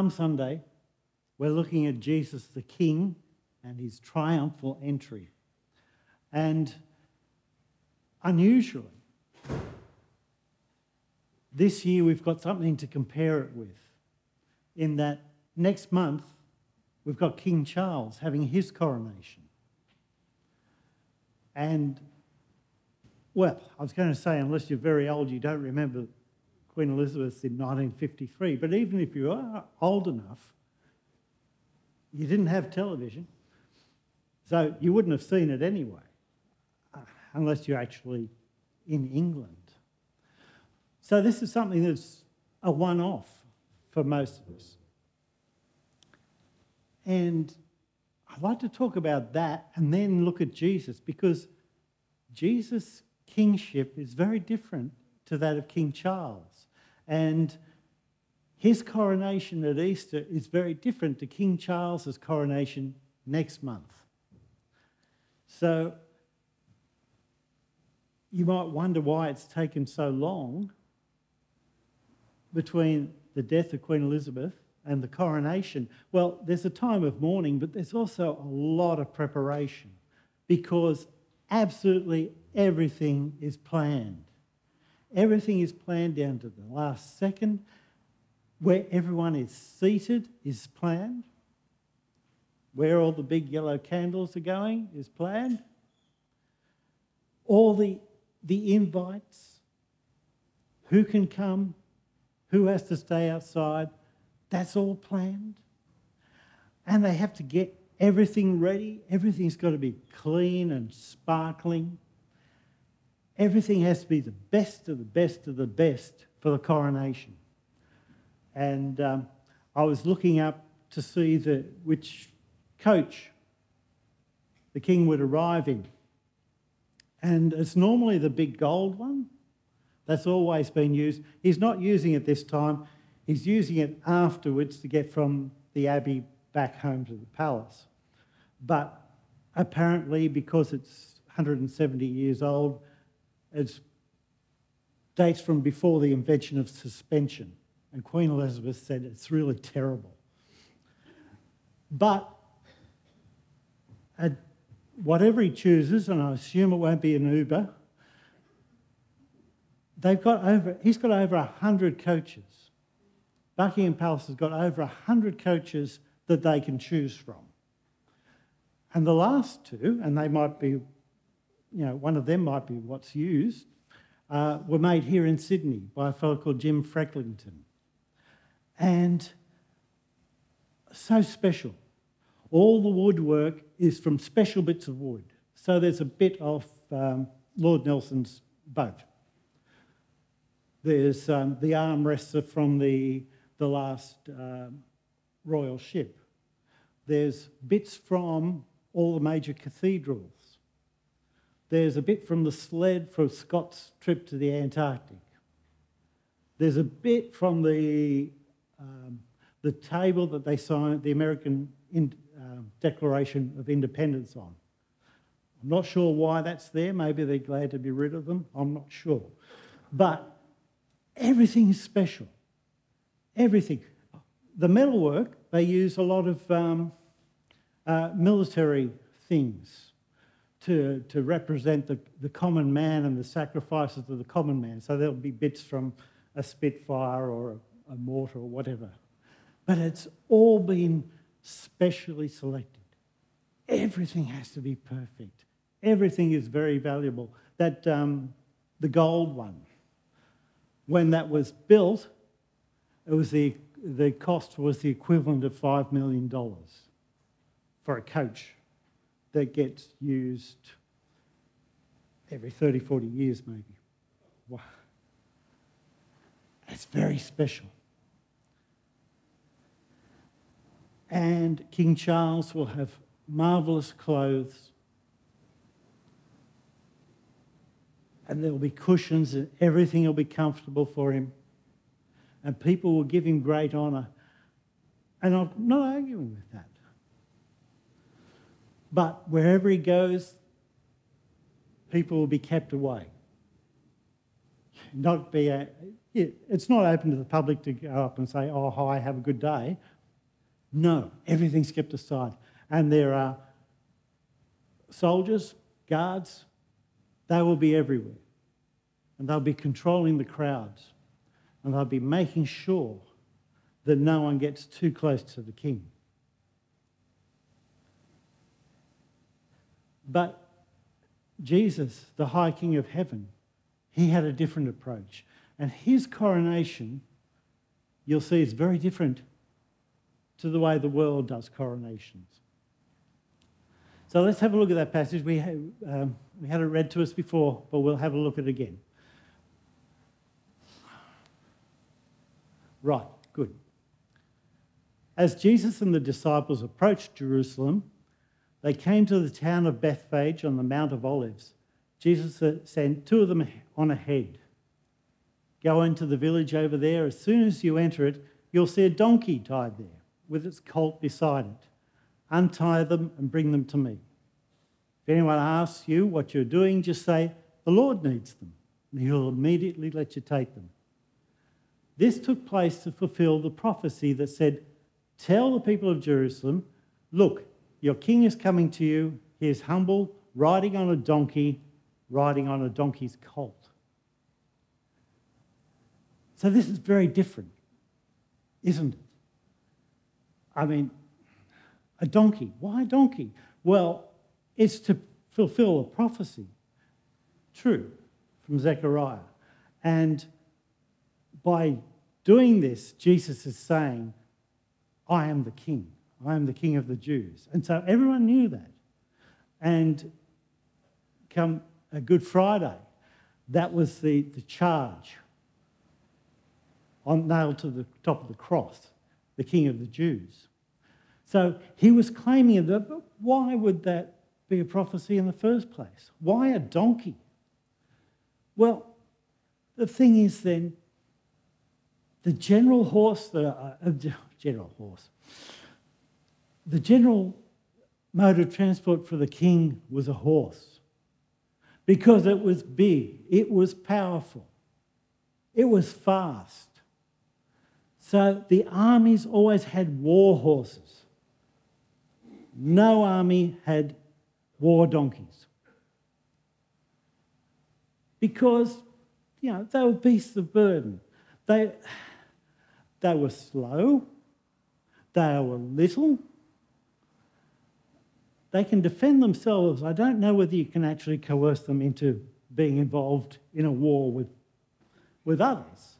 Palm Sunday, we're looking at Jesus the King and his triumphal entry. And unusually, this year we've got something to compare it with, in that next month we've got King Charles having his coronation. And, well, I was going to say, unless you're very old, you don't remember Queen Elizabeth in 1953, but even if you are old enough, you didn't have television, so you wouldn't have seen it anyway, uh, unless you're actually in England. So this is something that's a one off for most of us. And I'd like to talk about that and then look at Jesus because Jesus' kingship is very different to that of King Charles. And his coronation at Easter is very different to King Charles's coronation next month. So you might wonder why it's taken so long between the death of Queen Elizabeth and the coronation. Well, there's a time of mourning, but there's also a lot of preparation because absolutely everything is planned. Everything is planned down to the last second. Where everyone is seated is planned. Where all the big yellow candles are going is planned. All the, the invites, who can come, who has to stay outside, that's all planned. And they have to get everything ready. Everything's got to be clean and sparkling. Everything has to be the best of the best of the best for the coronation. And um, I was looking up to see the, which coach the king would arrive in. And it's normally the big gold one. That's always been used. He's not using it this time. He's using it afterwards to get from the abbey back home to the palace. But apparently, because it's 170 years old, it dates from before the invention of suspension. And Queen Elizabeth said it's really terrible. But at whatever he chooses, and I assume it won't be an Uber, they've got over, he's got over 100 coaches. Buckingham Palace has got over 100 coaches that they can choose from. And the last two, and they might be, you know, one of them might be what's used, uh, were made here in Sydney by a fellow called Jim Frecklington. And so special. All the woodwork is from special bits of wood. So there's a bit of um, Lord Nelson's boat. There's um, the armrests are from the, the last um, royal ship. There's bits from all the major cathedrals. There's a bit from the sled for Scott's trip to the Antarctic. There's a bit from the, um, the table that they signed the American in, um, Declaration of Independence on. I'm not sure why that's there. Maybe they're glad to be rid of them. I'm not sure. But everything is special. Everything. The metalwork, they use a lot of um, uh, military things to, to represent the, the common man and the sacrifices of the common man. So there'll be bits from a Spitfire or a, a mortar or whatever. But it's all been specially selected. Everything has to be perfect. Everything is very valuable. That um, the gold one, when that was built, it was the, the cost was the equivalent of $5 million for a coach that gets used every 30, 40 years, maybe. Wow. It's very special. And King Charles will have marvellous clothes. And there will be cushions, and everything will be comfortable for him. And people will give him great honour. And I'm not arguing with that. But wherever he goes, people will be kept away. Not be a, it's not open to the public to go up and say, oh, hi, have a good day. No, everything's kept aside. And there are soldiers, guards, they will be everywhere. And they'll be controlling the crowds. And they'll be making sure that no one gets too close to the king. But Jesus, the high king of heaven, he had a different approach. And his coronation, you'll see, is very different to the way the world does coronations. So let's have a look at that passage. We, um, we had it read to us before, but we'll have a look at it again. Right, good. As Jesus and the disciples approached Jerusalem, they came to the town of Bethphage on the Mount of Olives. Jesus sent two of them on ahead. Go into the village over there. As soon as you enter it, you'll see a donkey tied there with its colt beside it. Untie them and bring them to me. If anyone asks you what you're doing, just say, The Lord needs them, and he'll immediately let you take them. This took place to fulfill the prophecy that said, Tell the people of Jerusalem, look, your king is coming to you. He is humble, riding on a donkey, riding on a donkey's colt. So this is very different, isn't it? I mean, a donkey. Why a donkey? Well, it's to fulfill a prophecy. True, from Zechariah. And by doing this, Jesus is saying, I am the king. I am the king of the Jews. And so everyone knew that. And come a Good Friday, that was the, the charge on, nailed to the top of the cross, the king of the Jews. So he was claiming that, but why would that be a prophecy in the first place? Why a donkey? Well, the thing is then, the general horse, the uh, general horse, the general mode of transport for the king was a horse because it was big, it was powerful, it was fast. So the armies always had war horses. No army had war donkeys. Because, you know, they were beasts of burden. They, they were slow, they were little, they can defend themselves. I don't know whether you can actually coerce them into being involved in a war with, with others.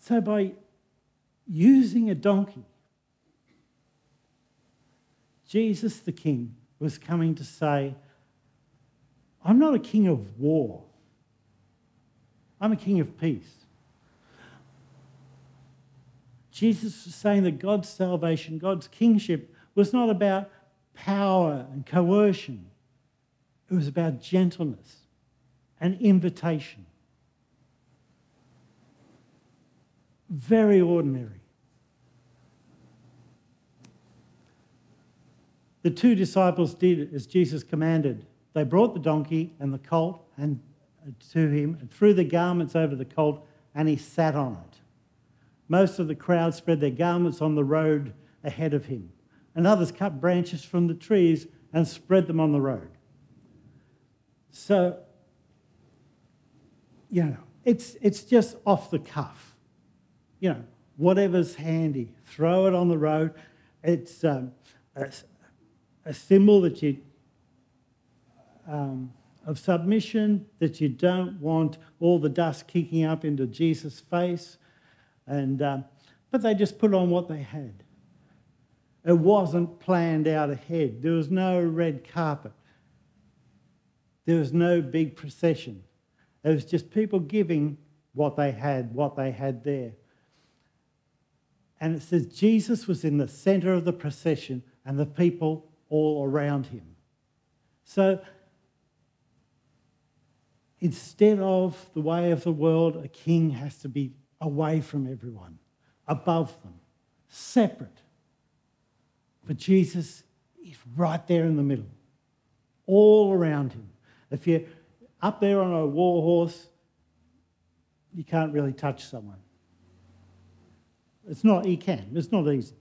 So, by using a donkey, Jesus the King was coming to say, I'm not a king of war, I'm a king of peace. Jesus was saying that God's salvation, God's kingship, was not about power and coercion, it was about gentleness and invitation. Very ordinary. The two disciples did as Jesus commanded. They brought the donkey and the colt and uh, to him and threw the garments over the colt, and he sat on it. Most of the crowd spread their garments on the road ahead of him, and others cut branches from the trees and spread them on the road. So, you know, it's, it's just off the cuff. You know, whatever's handy, throw it on the road. It's um, a, a, symbol that you, um, of submission, that you don't want all the dust kicking up into Jesus' face. And, um, but they just put on what they had. It wasn't planned out ahead. There was no red carpet. There was no big procession. It was just people giving what they had, what they had there. And it says Jesus was in the center of the procession and the people all around him. So instead of the way of the world, a king has to be away from everyone, above them, separate. But Jesus is right there in the middle, all around him. If you're up there on a war horse, you can't really touch someone. It's not, you can, it's not easy.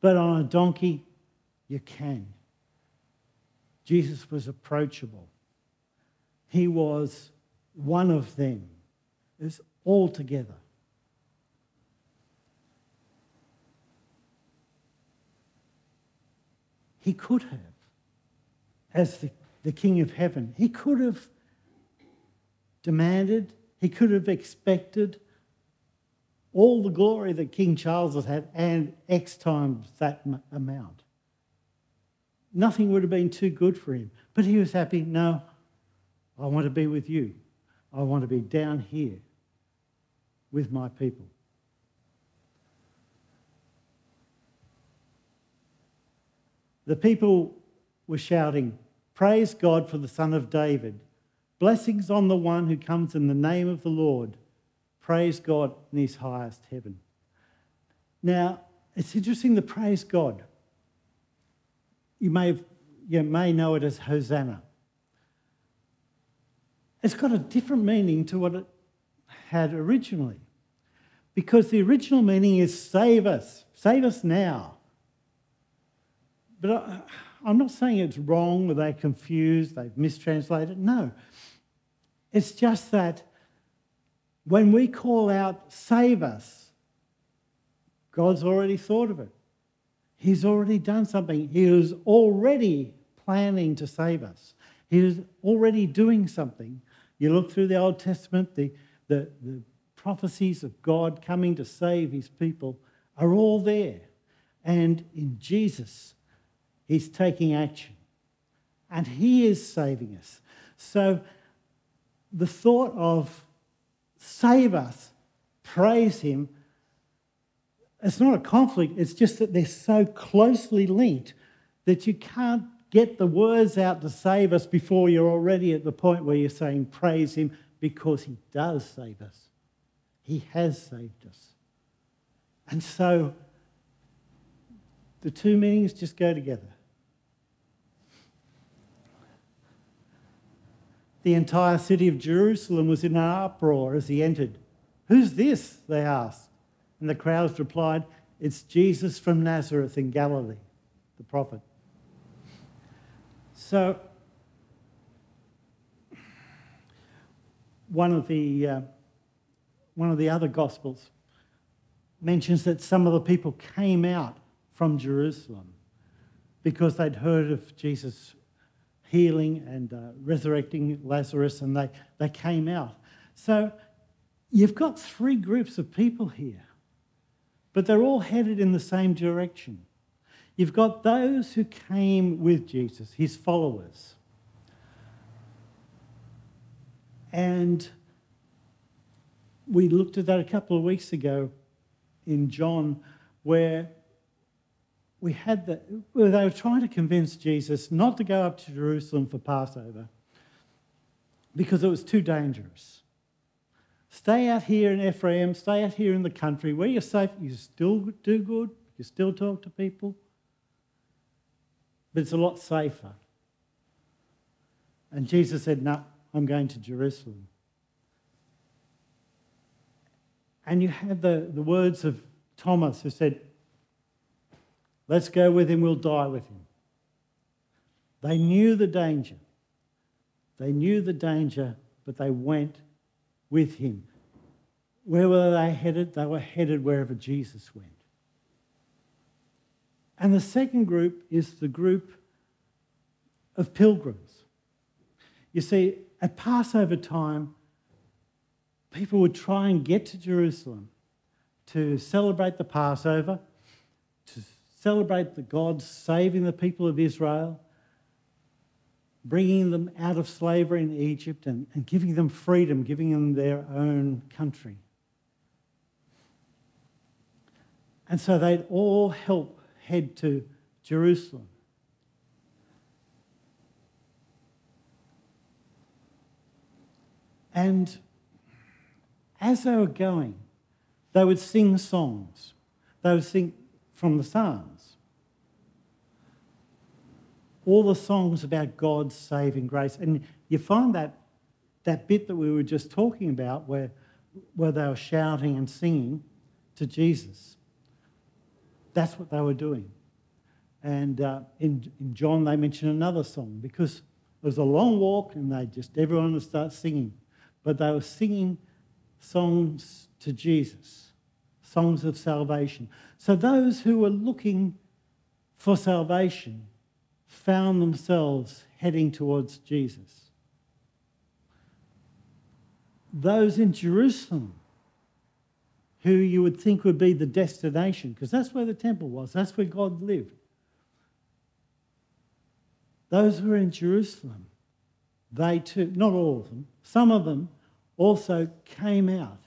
But on a donkey, you can. Jesus was approachable. He was one of them. It's all together. He could have, as the, the King of Heaven, he could have demanded, he could have expected all the glory that King Charles has had and X times that amount. Nothing would have been too good for him. But he was happy. No, I want to be with you. I want to be down here with my people. The people were shouting, Praise God for the Son of David. Blessings on the one who comes in the name of the Lord. Praise God in his highest heaven. Now, it's interesting to praise God. You may, have, you may know it as Hosanna. It's got a different meaning to what it had originally. Because the original meaning is save us, save us now. But I, I'm not saying it's wrong or they're confused, they've mistranslated. No. It's just that when we call out, save us, God's already thought of it. He's already done something. He was already planning to save us. He was already doing something. You look through the Old Testament, the, the, the prophecies of God coming to save his people are all there. And in Jesus, he's taking action. And he is saving us. So the thought of save us, praise him, it's not a conflict, it's just that they're so closely linked that you can't get the words out to save us before you're already at the point where you're saying praise him because he does save us. He has saved us. And so the two meanings just go together. The entire city of Jerusalem was in an uproar as he entered. Who's this? They asked. And the crowds replied, It's Jesus from Nazareth in Galilee, the prophet. So, one of the, uh, one of the other Gospels mentions that some of the people came out from Jerusalem because they'd heard of Jesus healing and uh, resurrecting Lazarus, and they, they came out. So you've got three groups of people here, but they're all headed in the same direction. You've got those who came with Jesus, his followers. And we looked at that a couple of weeks ago in John, where we had that, well, they were trying to convince Jesus not to go up to Jerusalem for Passover because it was too dangerous. Stay out here in Ephraim, stay out here in the country where you're safe, you still do good, you still talk to people, but it's a lot safer. And Jesus said, No, I'm going to Jerusalem. And you had the, the words of Thomas who said, Let's go with him, we'll die with him. They knew the danger. They knew the danger, but they went with him. Where were they headed? They were headed wherever Jesus went. And the second group is the group of pilgrims. You see, at Passover time, people would try and get to Jerusalem to celebrate the Passover, to celebrate the God saving the people of Israel, bringing them out of slavery in Egypt and, and giving them freedom, giving them their own country. And so they'd all help head to Jerusalem. And as they were going, they would sing songs. They would sing from the Psalms. all the songs about God's saving grace. And you find that, that bit that we were just talking about where, where they were shouting and singing to Jesus. That's what they were doing. And uh, in, in John, they mention another song because it was a long walk and they just, everyone would start singing. But they were singing songs to Jesus, songs of salvation. So those who were looking for salvation found themselves heading towards Jesus. Those in Jerusalem, who you would think would be the destination, because that's where the temple was, that's where God lived. Those who were in Jerusalem, they too, not all of them, some of them also came out.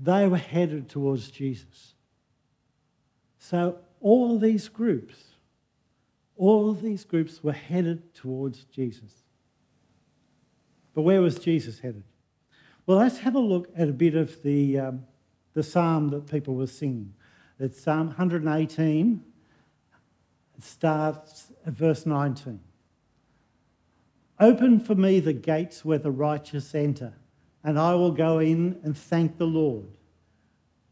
They were headed towards Jesus. So all these groups all these groups were headed towards Jesus. But where was Jesus headed? Well, let's have a look at a bit of the, um, the psalm that people were singing. It's Psalm 118. It starts at verse 19. Open for me the gates where the righteous enter, and I will go in and thank the Lord.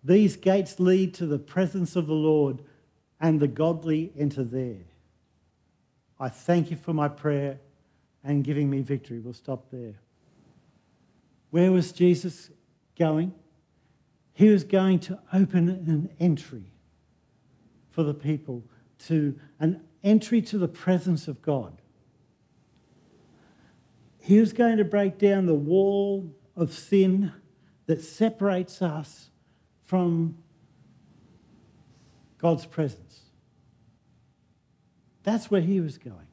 These gates lead to the presence of the Lord, and the godly enter there. I thank you for my prayer and giving me victory. We'll stop there. Where was Jesus going? He was going to open an entry for the people to an entry to the presence of God. He was going to break down the wall of sin that separates us from God's presence. That's where he was going.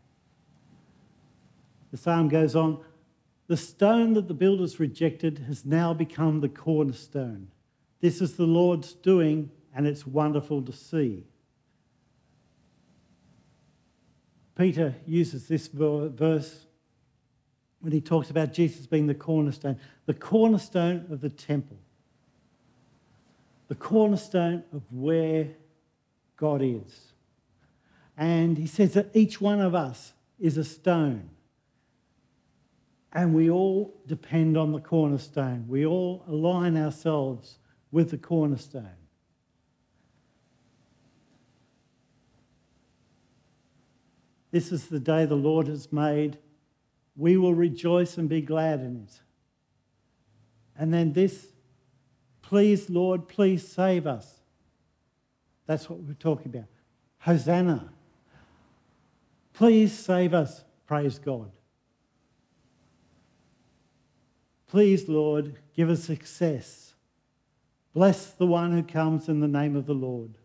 The psalm goes on The stone that the builders rejected has now become the cornerstone. This is the Lord's doing, and it's wonderful to see. Peter uses this verse when he talks about Jesus being the cornerstone, the cornerstone of the temple, the cornerstone of where God is. And he says that each one of us is a stone. And we all depend on the cornerstone. We all align ourselves with the cornerstone. This is the day the Lord has made. We will rejoice and be glad in it. And then this, please, Lord, please save us. That's what we're talking about. Hosanna. Please save us, praise God. Please, Lord, give us success. Bless the one who comes in the name of the Lord.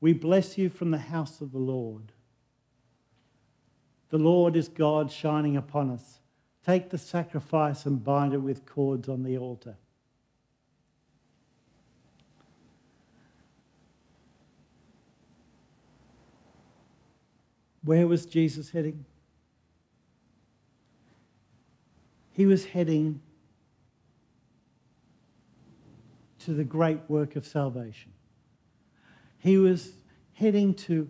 We bless you from the house of the Lord. The Lord is God shining upon us. Take the sacrifice and bind it with cords on the altar. Where was Jesus heading? He was heading to the great work of salvation. He was heading to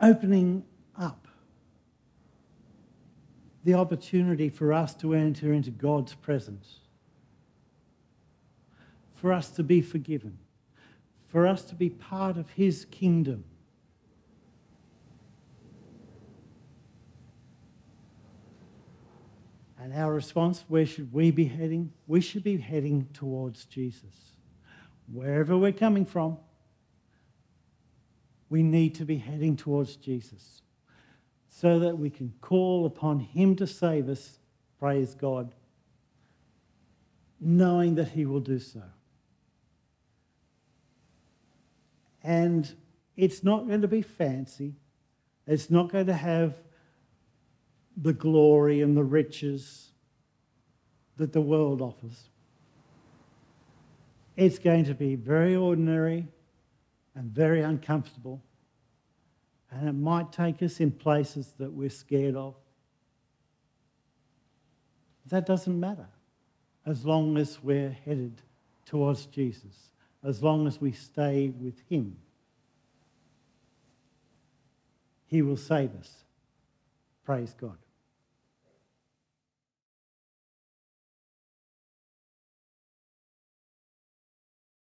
opening up the opportunity for us to enter into God's presence, for us to be forgiven, for us to be part of His kingdom. And our response, where should we be heading? We should be heading towards Jesus. Wherever we're coming from, we need to be heading towards Jesus so that we can call upon Him to save us, praise God, knowing that He will do so. And it's not going to be fancy, it's not going to have the glory and the riches that the world offers. It's going to be very ordinary and very uncomfortable. And it might take us in places that we're scared of. That doesn't matter as long as we're headed towards Jesus, as long as we stay with Him. He will save us. Praise God.